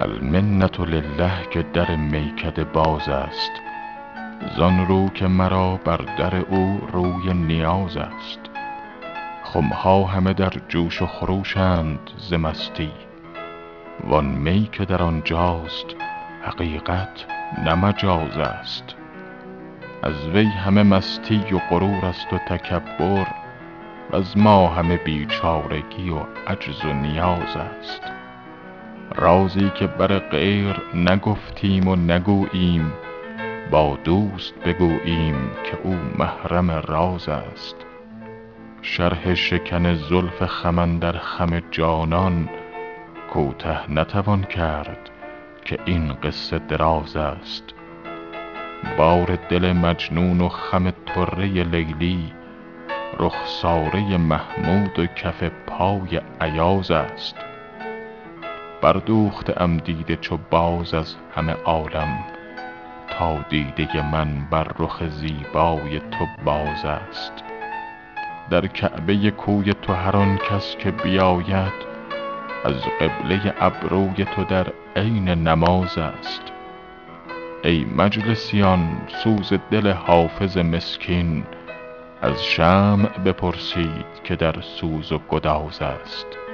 المنة لله که در میکده باز است. زان رو که مرا بر در او روی نیاز است. خمها همه در جوش و خروشند ز مستی. وان می که در آنجاست حقیقت نه مجاز است. از وی همه مستی و غرور است و تکبر وز ما همه بیچارگی و عجز و نیاز است. رازی که بر غیر نگفتیم و نگوییم با دوست بگوییم که او محرم راز است. شرح شکن زلف خم اندر خم جانان کوته نتوان کرد که این قصه دراز است. بار دل مجنون و خم طره لیلی رخساره محمود و کف پای ایاز است. بردوخته ام دیده چو باز از همه عالم. تا دیده من بر رخ زیبای تو باز است. در کعبه کوی تو هر آن کس که بیاید از قبله ابروی تو در عین نماز است. ای مجلسیان سوز دل حافظ مسکین از شمع بپرسید که در سوز و گداز است.